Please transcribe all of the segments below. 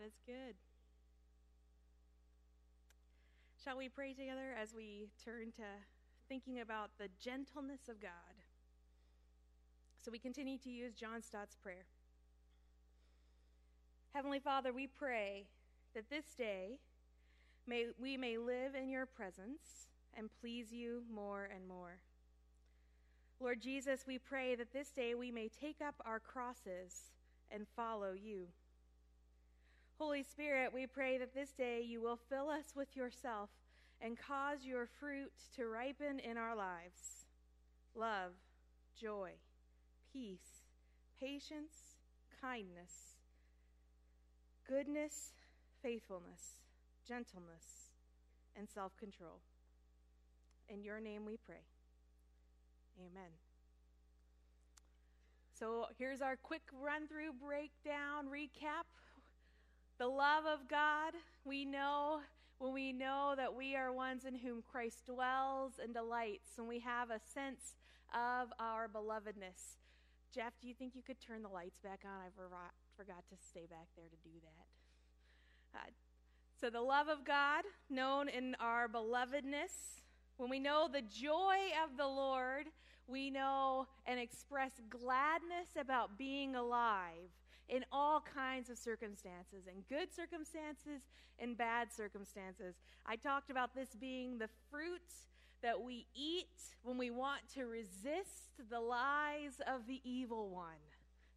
God is good. Shall we pray together as we turn to thinking about the gentleness of God? So we continue to use John Stott's prayer. Heavenly Father, we pray that this day may, we may live in your presence and please you more and more. Lord Jesus, we pray that this day we may take up our crosses and follow you. Holy Spirit, we pray that this day you will fill us with yourself and cause your fruit to ripen in our lives love, joy, peace, patience, kindness, goodness, faithfulness, gentleness, and self control. In your name we pray. Amen. So here's our quick run through, breakdown, recap. The love of God, we know when we know that we are ones in whom Christ dwells and delights, and we have a sense of our belovedness. Jeff, do you think you could turn the lights back on? I forgot, forgot to stay back there to do that. Uh, so, the love of God, known in our belovedness, when we know the joy of the Lord, we know and express gladness about being alive in all kinds of circumstances, in good circumstances and bad circumstances. I talked about this being the fruit that we eat when we want to resist the lies of the evil one,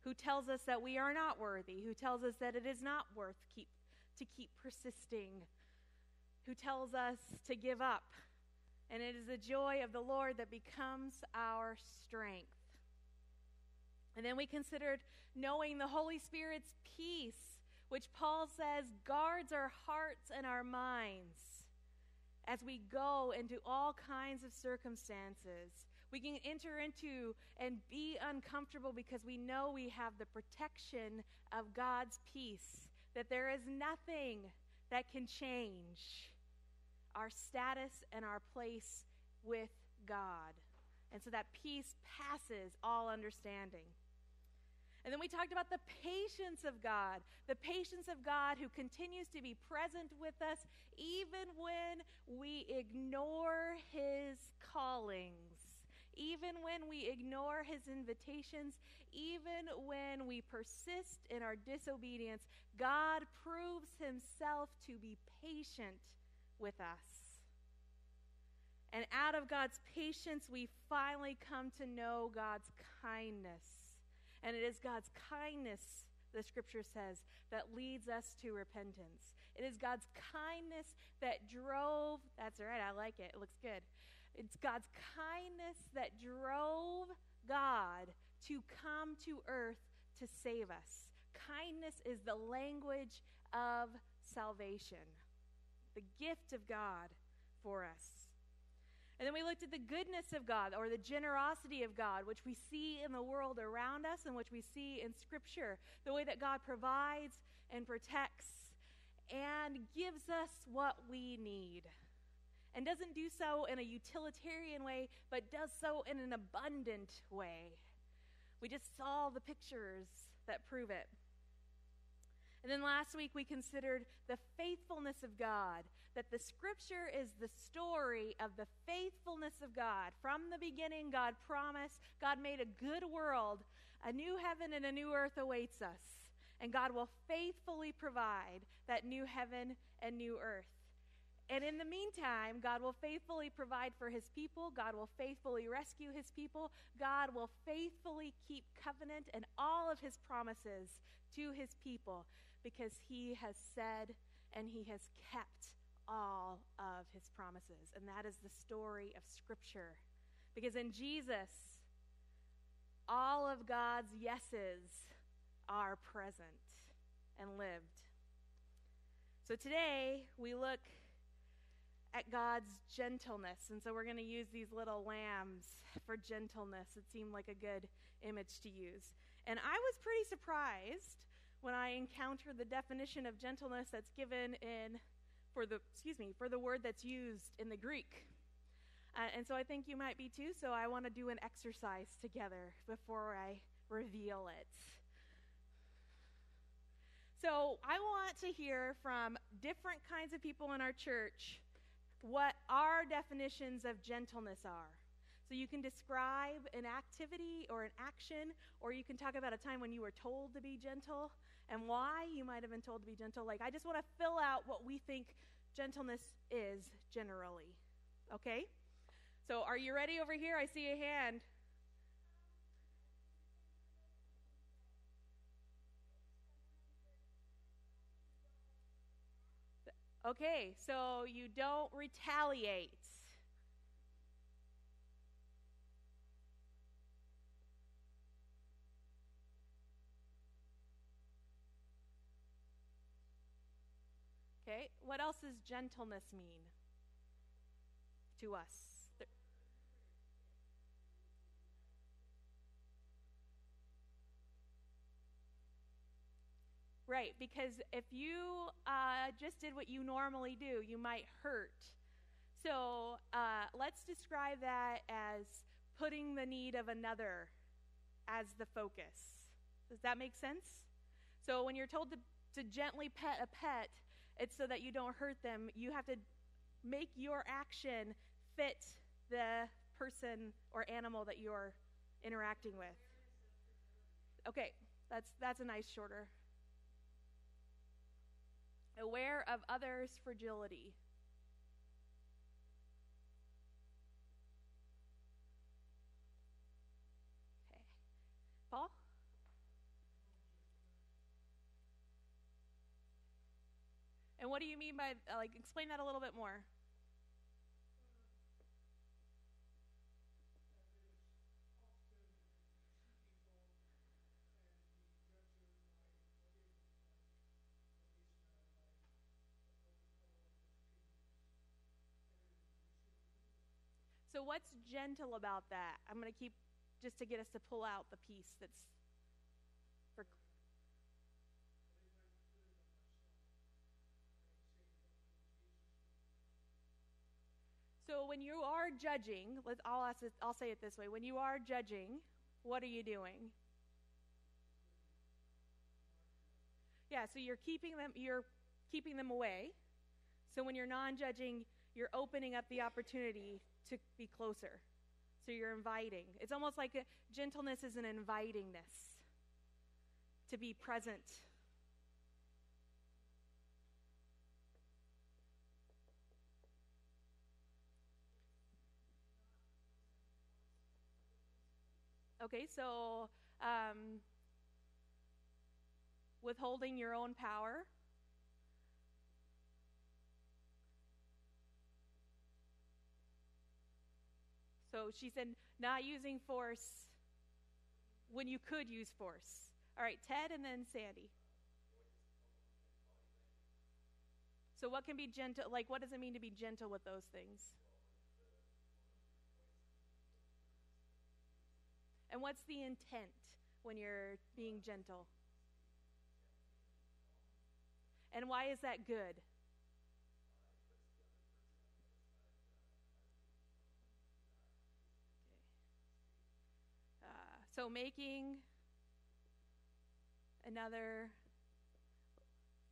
who tells us that we are not worthy, who tells us that it is not worth keep, to keep persisting, who tells us to give up. And it is the joy of the Lord that becomes our strength. And then we considered knowing the Holy Spirit's peace, which Paul says guards our hearts and our minds as we go into all kinds of circumstances. We can enter into and be uncomfortable because we know we have the protection of God's peace, that there is nothing that can change our status and our place with God. And so that peace passes all understanding. And then we talked about the patience of God, the patience of God who continues to be present with us even when we ignore his callings, even when we ignore his invitations, even when we persist in our disobedience. God proves himself to be patient with us. And out of God's patience, we finally come to know God's kindness. And it is God's kindness, the scripture says, that leads us to repentance. It is God's kindness that drove, that's right, I like it, it looks good. It's God's kindness that drove God to come to earth to save us. Kindness is the language of salvation, the gift of God for us. And then we looked at the goodness of God or the generosity of God, which we see in the world around us and which we see in Scripture. The way that God provides and protects and gives us what we need. And doesn't do so in a utilitarian way, but does so in an abundant way. We just saw the pictures that prove it. And then last week we considered the faithfulness of God, that the scripture is the story of the faithfulness of God. From the beginning, God promised, God made a good world, a new heaven and a new earth awaits us. And God will faithfully provide that new heaven and new earth. And in the meantime, God will faithfully provide for his people. God will faithfully rescue his people. God will faithfully keep covenant and all of his promises to his people because he has said and he has kept all of his promises. And that is the story of Scripture. Because in Jesus, all of God's yeses are present and lived. So today, we look at God's gentleness. And so we're going to use these little lambs for gentleness. It seemed like a good image to use. And I was pretty surprised when I encounter the definition of gentleness that's given in for the excuse me for the word that's used in the Greek. Uh, and so I think you might be too. So I want to do an exercise together before I reveal it. So I want to hear from different kinds of people in our church what our definitions of gentleness are. So you can describe an activity or an action, or you can talk about a time when you were told to be gentle and why you might have been told to be gentle. Like, I just want to fill out what we think gentleness is generally. Okay? So, are you ready over here? I see a hand. Okay, so you don't retaliate. Okay, what else does gentleness mean to us? Right, because if you uh, just did what you normally do, you might hurt. So uh, let's describe that as putting the need of another as the focus. Does that make sense? So when you're told to, to gently pet a pet, it's so that you don't hurt them. You have to make your action fit the person or animal that you're interacting with. Okay, that's that's a nice shorter aware of others' fragility. Okay. Paul? And what do you mean by, uh, like, explain that a little bit more? So, what's gentle about that? I'm going to keep just to get us to pull out the piece that's when you are judging, let's, I'll, ask I'll say it this way when you are judging, what are you doing? Yeah, so you're keeping them you're keeping them away. So when you're non-judging, you're opening up the opportunity to be closer. So you're inviting. It's almost like a, gentleness is an invitingness to be present. Okay, so um, withholding your own power. So she said, not using force when you could use force. All right, Ted and then Sandy. So, what can be gentle? Like, what does it mean to be gentle with those things? And what's the intent when you're being gentle? And why is that good? Uh, so making another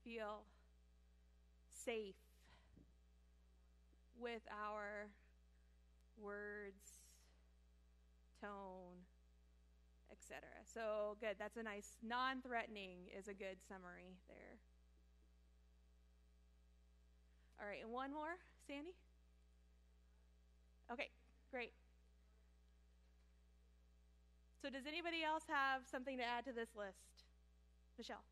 feel safe with our words, tone, etc. So good. That's a nice non-threatening is a good summary there. All right, and one more, Sandy? Okay, great. So, does anybody else have something to add to this list? Michelle.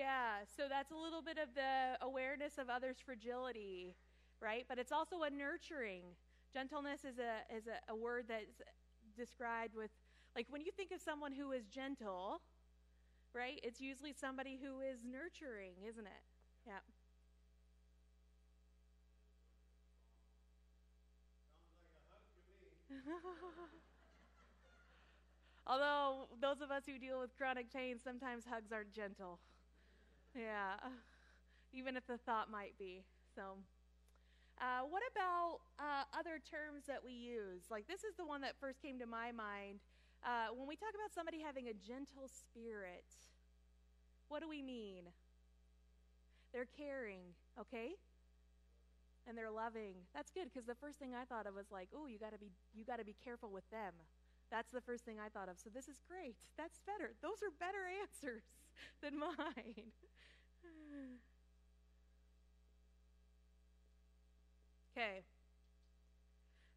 Yeah, so that's a little bit of the awareness of others' fragility, right? But it's also a nurturing. Gentleness is a is a, a word that's described with like when you think of someone who is gentle, right? It's usually somebody who is nurturing, isn't it? Yeah. Although those of us who deal with chronic pain, sometimes hugs aren't gentle. Yeah. even if the thought might be. So, uh, what about uh, other terms that we use? Like, this is the one that first came to my mind. Uh, when we talk about somebody having a gentle spirit, what do we mean? They're caring, okay? And they're loving. That's good because the first thing I thought of was like, oh, you got to be you got to be careful with them. That's the first thing I thought of. So this is great. That's better. Those are better answers than mine. Okay.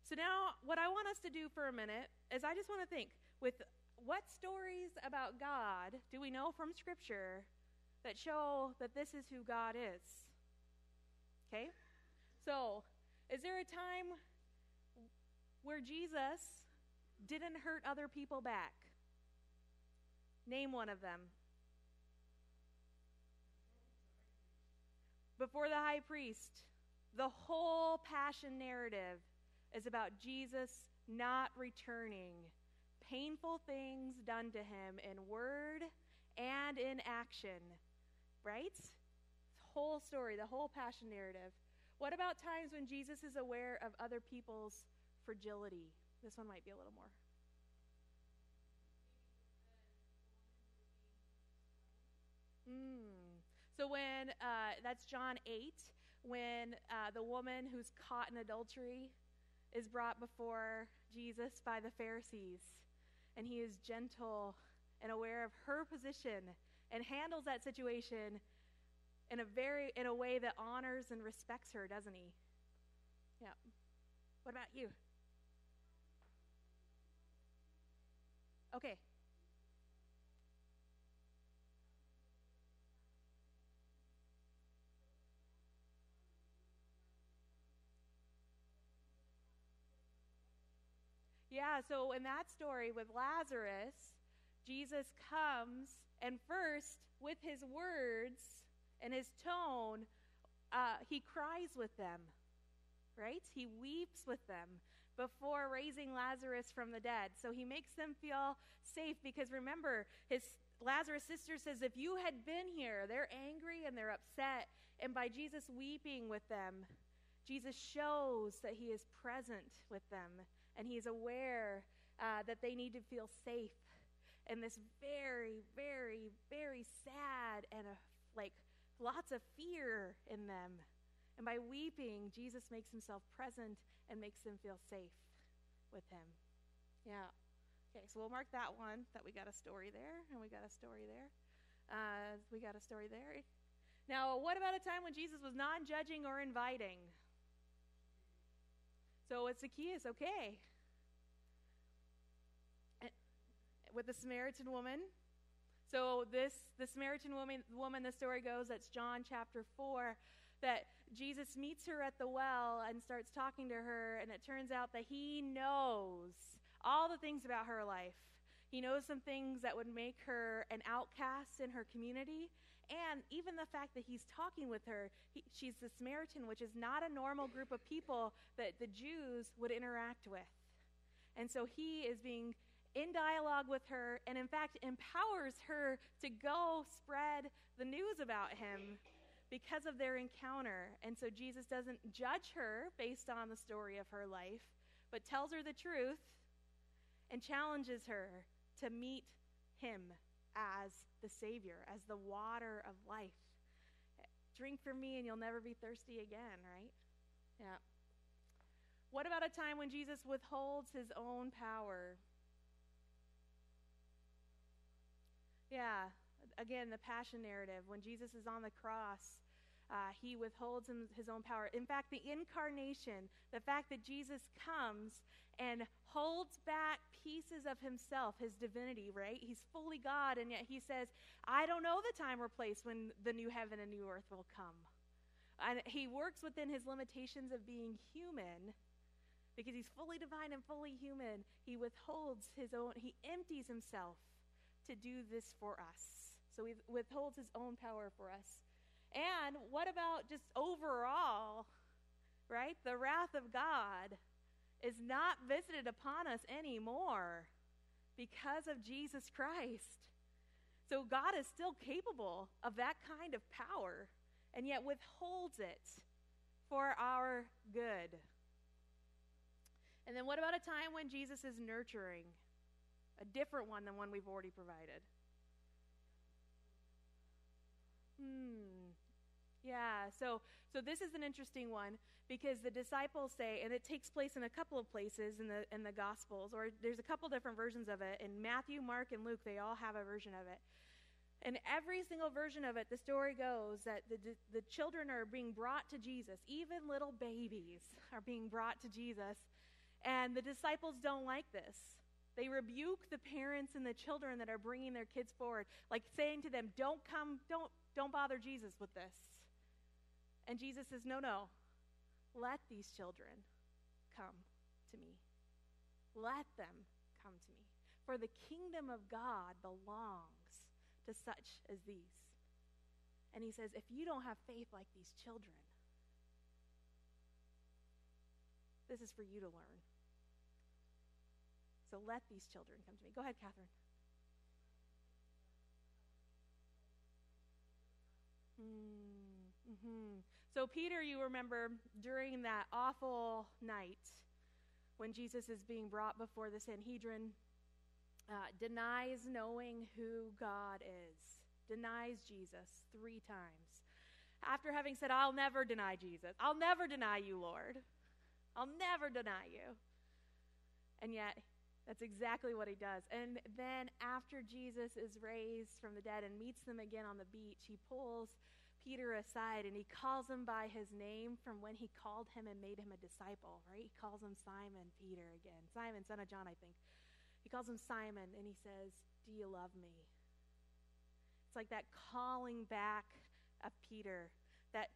So now, what I want us to do for a minute is I just want to think with what stories about God do we know from Scripture that show that this is who God is? Okay? So, is there a time where Jesus didn't hurt other people back? Name one of them. Before the high priest. The whole passion narrative is about Jesus not returning. Painful things done to him in word and in action. Right? The whole story, the whole passion narrative. What about times when Jesus is aware of other people's fragility? This one might be a little more. Mm. So when uh, that's John 8, when uh, the woman who's caught in adultery is brought before Jesus by the Pharisees, and he is gentle and aware of her position and handles that situation in a very in a way that honors and respects her, doesn't he? Yeah. What about you? Okay, Yeah, so in that story with Lazarus, Jesus comes and first, with his words and his tone, uh, he cries with them, right? He weeps with them before raising Lazarus from the dead. So he makes them feel safe because remember, his Lazarus' sister says, If you had been here, they're angry and they're upset. And by Jesus weeping with them, Jesus shows that he is present with them and he's aware uh, that they need to feel safe and this very, very, very sad and a, like lots of fear in them. And by weeping, Jesus makes himself present and makes them feel safe with him. Yeah. Okay, so we'll mark that one that we got a story there, and we got a story there. Uh, we got a story there. Now, what about a time when Jesus was non judging or inviting? So it's Zacchaeus, okay. With the Samaritan woman. So this the Samaritan woman woman the story goes that's John chapter 4 that Jesus meets her at the well and starts talking to her and it turns out that he knows all the things about her life. He knows some things that would make her an outcast in her community and even the fact that he's talking with her, he, she's the Samaritan, which is not a normal group of people that the Jews would interact with. And so he is being in dialogue with her and, in fact, empowers her to go spread the news about him because of their encounter. And so Jesus doesn't judge her based on the story of her life, but tells her the truth and challenges her to meet him as the Savior, as the water of life. Drink from me and you'll never be thirsty again, right? Yeah. What about a time when Jesus withholds his own power? Yeah, again, the passion narrative. When Jesus is on the cross, uh, he withholds his own power. In fact, the incarnation, the fact that Jesus comes and holds back pieces of himself, his divinity, right? He's fully God, and yet he says, I don't know the time or place when the new heaven and new earth will come. And he works within his limitations of being human because he's fully divine and fully human. He withholds his own, he empties himself to do this for us. So he withholds his own power for us. And what about just overall, right? The wrath of God is not visited upon us anymore because of Jesus Christ. So God is still capable of that kind of power and yet withholds it for our good. And then what about a time when Jesus is nurturing? A different one than one we've already provided. Hmm. Yeah, so so this is an interesting one because the disciples say, and it takes place in a couple of places in the in the Gospels, or there's a couple different versions of it. In Matthew, Mark, and Luke, they all have a version of it. And every single version of it, the story goes that the, the children are being brought to Jesus. Even little babies are being brought to Jesus. And the disciples don't like this. They rebuke the parents and the children that are bringing their kids forward, like saying to them, Don't come, don't, don't bother Jesus with this. And Jesus says, No, no. Let these children come to me. Let them come to me. For the kingdom of God belongs to such as these. And he says, if you don't have faith like these children, this is for you to learn. So let these children come to me. Go ahead, Catherine. Hmm. Mm-hmm. So, Peter, you remember during that awful night when Jesus is being brought before the Sanhedrin, uh, denies knowing who God is, denies Jesus three times. After having said, I'll never deny Jesus, I'll never deny you, Lord, I'll never deny you. And yet, that's exactly what he does. And then, after Jesus is raised from the dead and meets them again on the beach, he pulls Peter aside and he calls him by his name from when he called him and made him a disciple, right? He calls him Simon Peter again. Simon, son of John, I think. He calls him Simon and he says, Do you love me? It's like that calling back of Peter, that,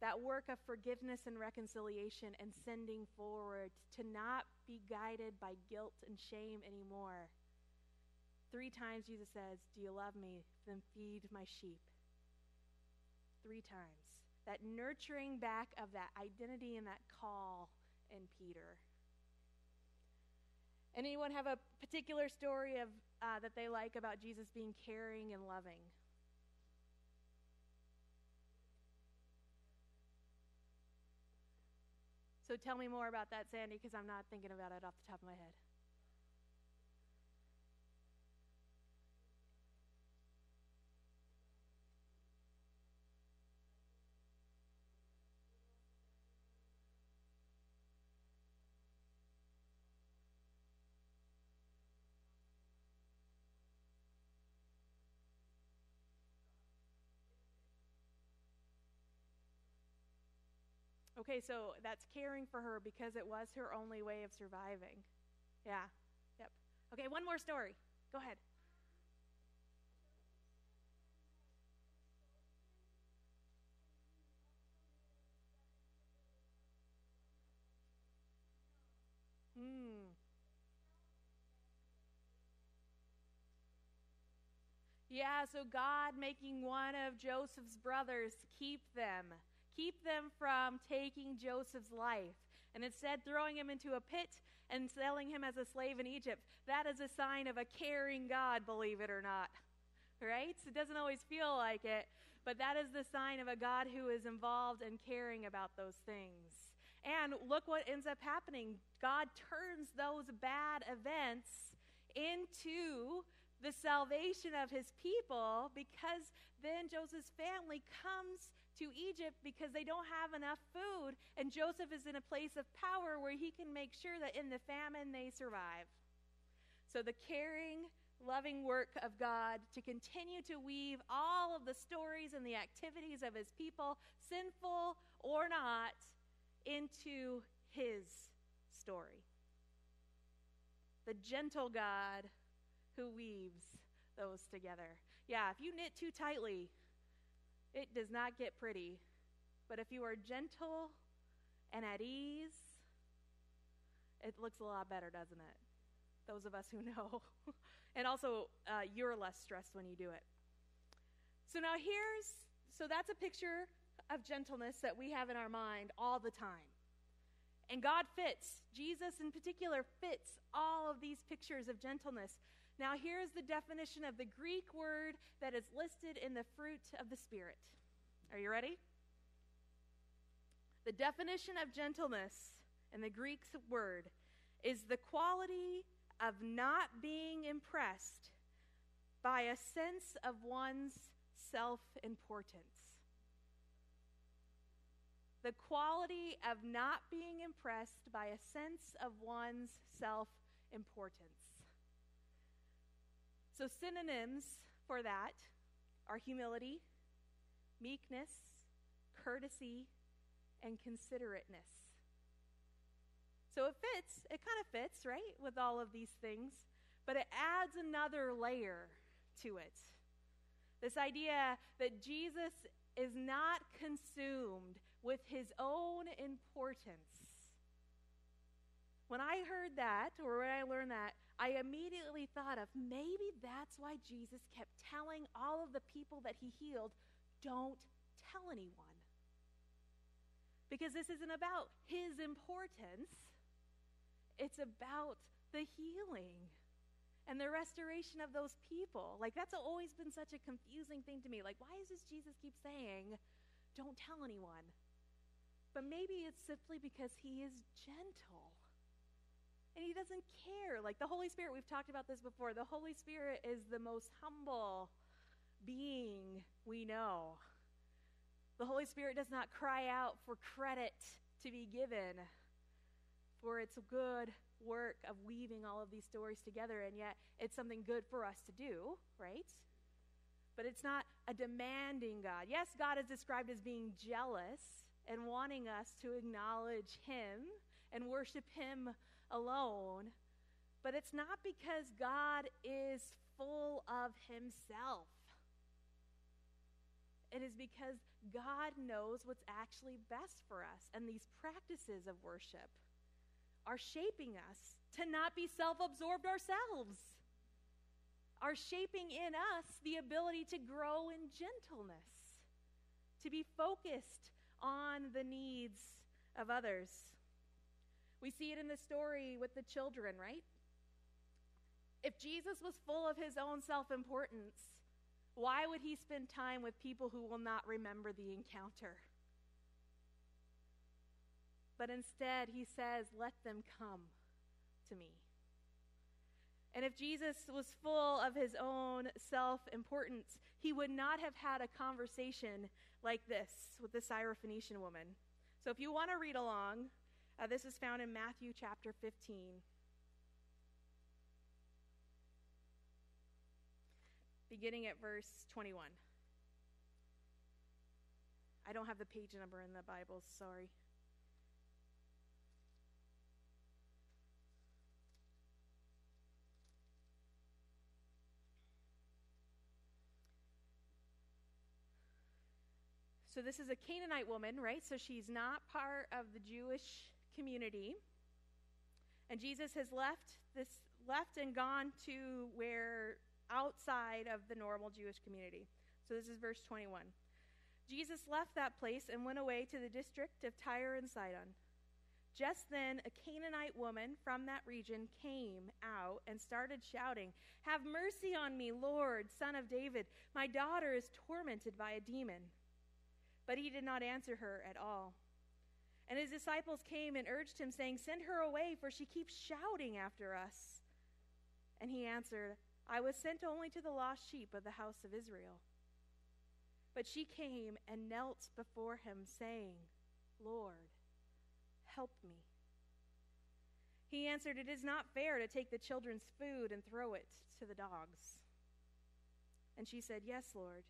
that work of forgiveness and reconciliation and sending forward to not be guided by guilt and shame anymore. Three times Jesus says, Do you love me? Then feed my sheep. Three times. That nurturing back of that identity and that call in Peter. Anyone have a particular story of uh, that they like about Jesus being caring and loving? So tell me more about that, Sandy, because I'm not thinking about it off the top of my head. Okay, so that's caring for her because it was her only way of surviving. Yeah. Yep. Okay, one more story. Go ahead. Hmm. Yeah, so God making one of Joseph's brothers keep them keep them from taking Joseph's life and instead throwing him into a pit and selling him as a slave in Egypt. That is a sign of a caring God, believe it or not. Right? It doesn't always feel like it, but that is the sign of a God who is involved and caring about those things. And look what ends up happening. God turns those bad events into the salvation of his people because then Joseph's family comes to Egypt because they don't have enough food. And Joseph is in a place of power where he can make sure that in the famine they survive. So the caring, loving work of God to continue to weave all of the stories and the activities of his people, sinful or not, into his story. The gentle God who weaves those together. Yeah, if you knit too tightly, it does not get pretty. But if you are gentle and at ease, it looks a lot better, doesn't it? Those of us who know. and also, uh, you're less stressed when you do it. So now here's, so that's a picture of gentleness that we have in our mind all the time. And God fits, Jesus in particular fits all of these pictures of gentleness. Now, here's the definition of the Greek word that is listed in the fruit of the Spirit. Are you ready? The definition of gentleness in the Greek word is the quality of not being impressed by a sense of one's self importance. The quality of not being impressed by a sense of one's self importance. So, synonyms for that are humility, meekness, courtesy, and considerateness. So it fits, it kind of fits, right, with all of these things, but it adds another layer to it. This idea that Jesus is not consumed with his own importance. When I heard that, or when I learned that, I immediately thought of maybe that's why Jesus kept telling all of the people that he healed, don't tell anyone. Because this isn't about his importance, it's about the healing and the restoration of those people. Like, that's always been such a confusing thing to me. Like, why does Jesus keep saying, don't tell anyone? But maybe it's simply because he is gentle and he doesn't care. Like the Holy Spirit, we've talked about this before. The Holy Spirit is the most humble being we know. The Holy Spirit does not cry out for credit to be given for its good work of weaving all of these stories together, and yet it's something good for us to do, right? But it's not a demanding God. Yes, God is described as being jealous and wanting us to acknowledge Him and worship Him alone, but it's not because God is full of Himself. It is because God knows what's actually best for us. And these practices of worship are shaping us to not be self absorbed ourselves, are shaping in us the ability to grow in gentleness, to be focused on the needs of others. We see it in the story with the children, right? If Jesus was full of his own self importance, why would he spend time with people who will not remember the encounter? But instead, he says, Let them come to me. And if Jesus was full of his own self importance, he would not have had a conversation like this with the Syrophoenician woman. So if you want to read along, uh, this is found in Matthew chapter 15. Beginning at verse 21. I don't have the page number in the Bible, sorry. So, this is a Canaanite woman, right? So, she's not part of the Jewish community. And Jesus has left this left and gone to where outside of the normal Jewish community. So this is verse 21. Jesus left that place and went away to the district of Tyre and Sidon. Just then, a Canaanite woman from that region came out and started shouting, Have mercy on me, Lord, son of David. My daughter is tormented by a demon. But he did not answer her at all. And his disciples came and urged him, saying, Send her away, for she keeps shouting after us. And he answered, I was sent only to the lost sheep of the house of Israel. But she came and knelt before him, saying, Lord, help me. He answered, It is not fair to take the children's food and throw it to the dogs. And she said, Yes, Lord.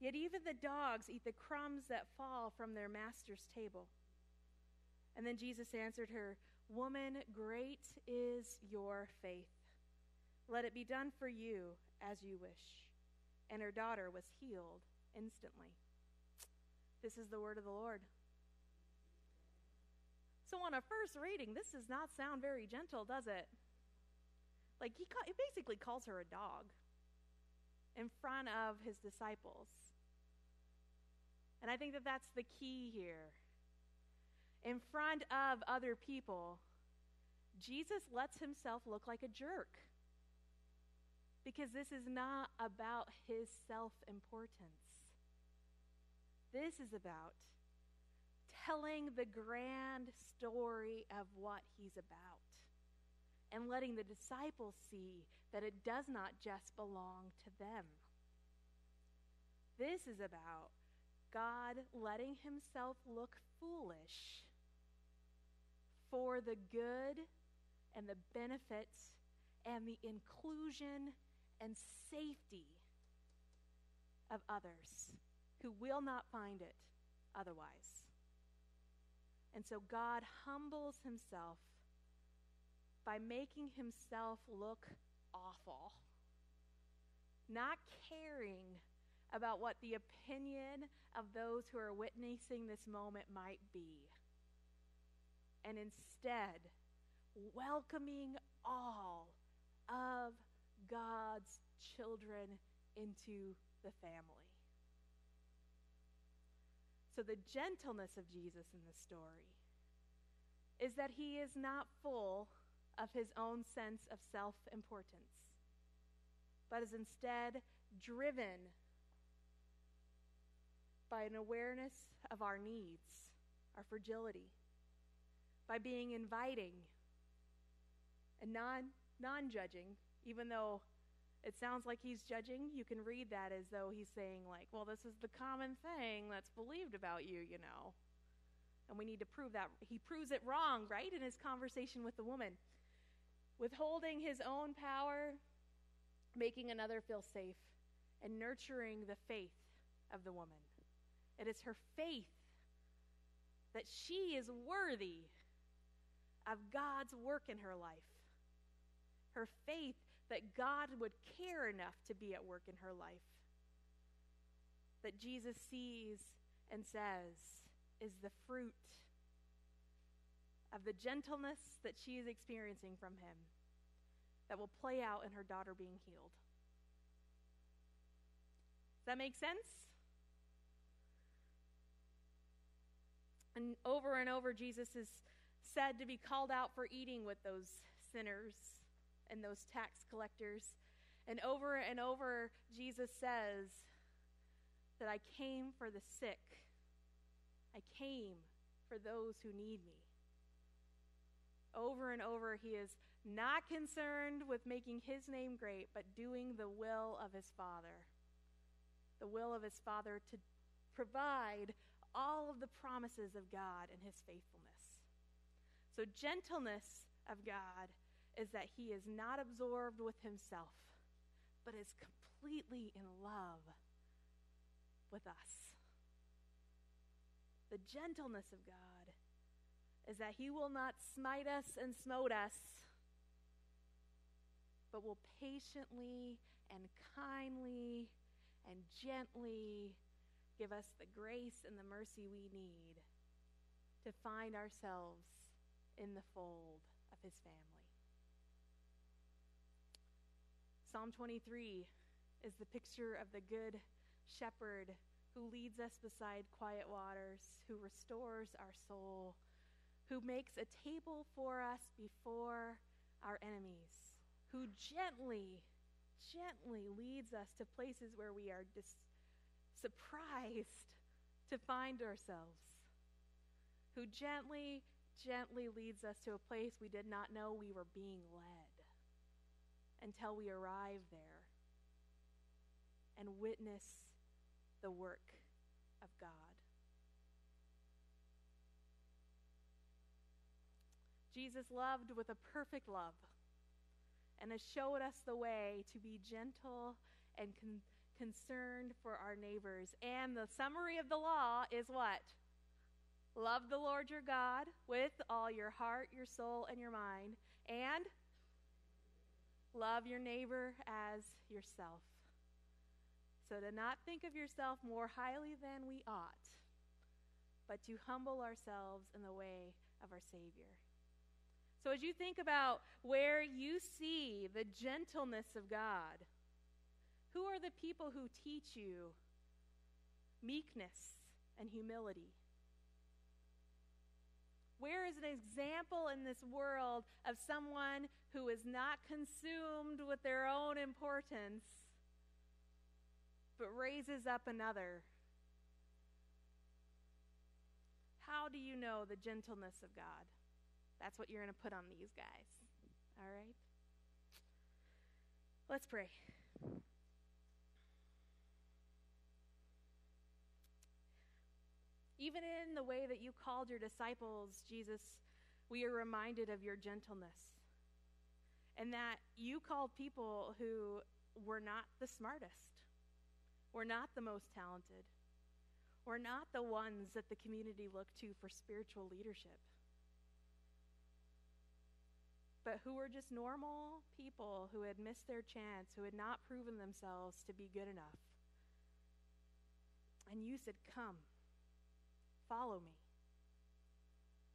Yet even the dogs eat the crumbs that fall from their master's table. And then Jesus answered her, Woman, great is your faith. Let it be done for you as you wish. And her daughter was healed instantly. This is the word of the Lord. So, on a first reading, this does not sound very gentle, does it? Like, he, he basically calls her a dog in front of his disciples. And I think that that's the key here in front of other people, Jesus lets himself look like a jerk. Because this is not about his self importance. This is about telling the grand story of what he's about and letting the disciples see that it does not just belong to them. This is about God letting himself look foolish for the good and the benefits and the inclusion and safety of others who will not find it otherwise. And so God humbles himself by making himself look awful, not caring about what the opinion of those who are witnessing this moment might be, and instead welcoming all of God's children into the family. So, the gentleness of Jesus in the story is that he is not full of his own sense of self importance, but is instead driven by an awareness of our needs, our fragility, by being inviting and non non judging, even though it sounds like he's judging. You can read that as though he's saying, like, well, this is the common thing that's believed about you, you know. And we need to prove that. He proves it wrong, right, in his conversation with the woman. Withholding his own power, making another feel safe, and nurturing the faith of the woman. It is her faith that she is worthy of God's work in her life. Her faith that God would care enough to be at work in her life. That Jesus sees and says is the fruit of the gentleness that she is experiencing from him that will play out in her daughter being healed. Does that make sense? And over and over, Jesus is said to be called out for eating with those sinners and those tax collectors. And over and over, Jesus says that I came for the sick, I came for those who need me. Over and over, he is not concerned with making his name great, but doing the will of his Father. The will of his Father to provide all of the promises of God and his faithfulness. So, gentleness of God is that he is not absorbed with himself, but is completely in love with us. The gentleness of God is that he will not smite us and smote us, but will patiently and kindly and gently give us the grace and the mercy we need to find ourselves in the fold of his family. Psalm 23 is the picture of the good shepherd who leads us beside quiet waters, who restores our soul, who makes a table for us before our enemies, who gently, gently leads us to places where we are dis- surprised to find ourselves, who gently, gently leads us to a place we did not know we were being led until we arrive there and witness the work of God. Jesus loved with a perfect love and has showed us the way to be gentle and con- concerned for our neighbors. And the summary of the law is what? Love the Lord your God with all your heart, your soul, and your mind. And Love your neighbor as yourself. So to not think of yourself more highly than we ought, but to humble ourselves in the way of our Savior. So as you think about where you see the gentleness of God, who are the people who teach you meekness and humility? Where is an example in this world of someone who is not consumed with their own importance, but raises up another How do you know the gentleness of God? That's what you're going to put on these guys. All right? Let's pray. Even in the way that you called your disciples, Jesus, we are reminded of your gentleness. And that you called people who were not the smartest, were not the most talented, were not the ones that the community looked to for spiritual leadership, but who were just normal people who had missed their chance, who had not proven themselves to be good enough. And you said, Come. Follow me,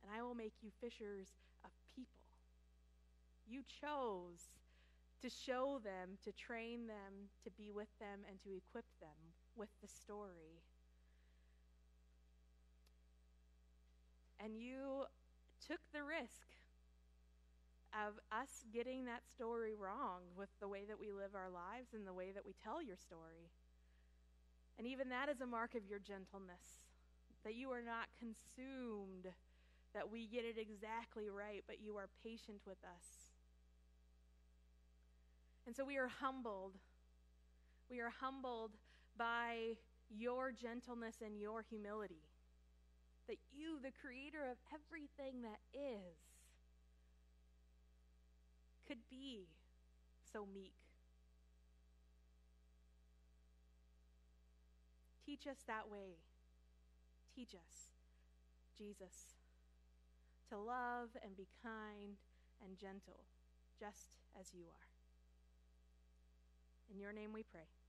and I will make you fishers of people. You chose to show them, to train them, to be with them, and to equip them with the story. And you took the risk of us getting that story wrong with the way that we live our lives and the way that we tell your story. And even that is a mark of your gentleness that you are not consumed, that we get it exactly right, but you are patient with us. And so we are humbled. We are humbled by your gentleness and your humility. That you, the creator of everything that is, could be so meek. Teach us that way. Teach us, Jesus, to love and be kind and gentle, just as you are. In your name we pray.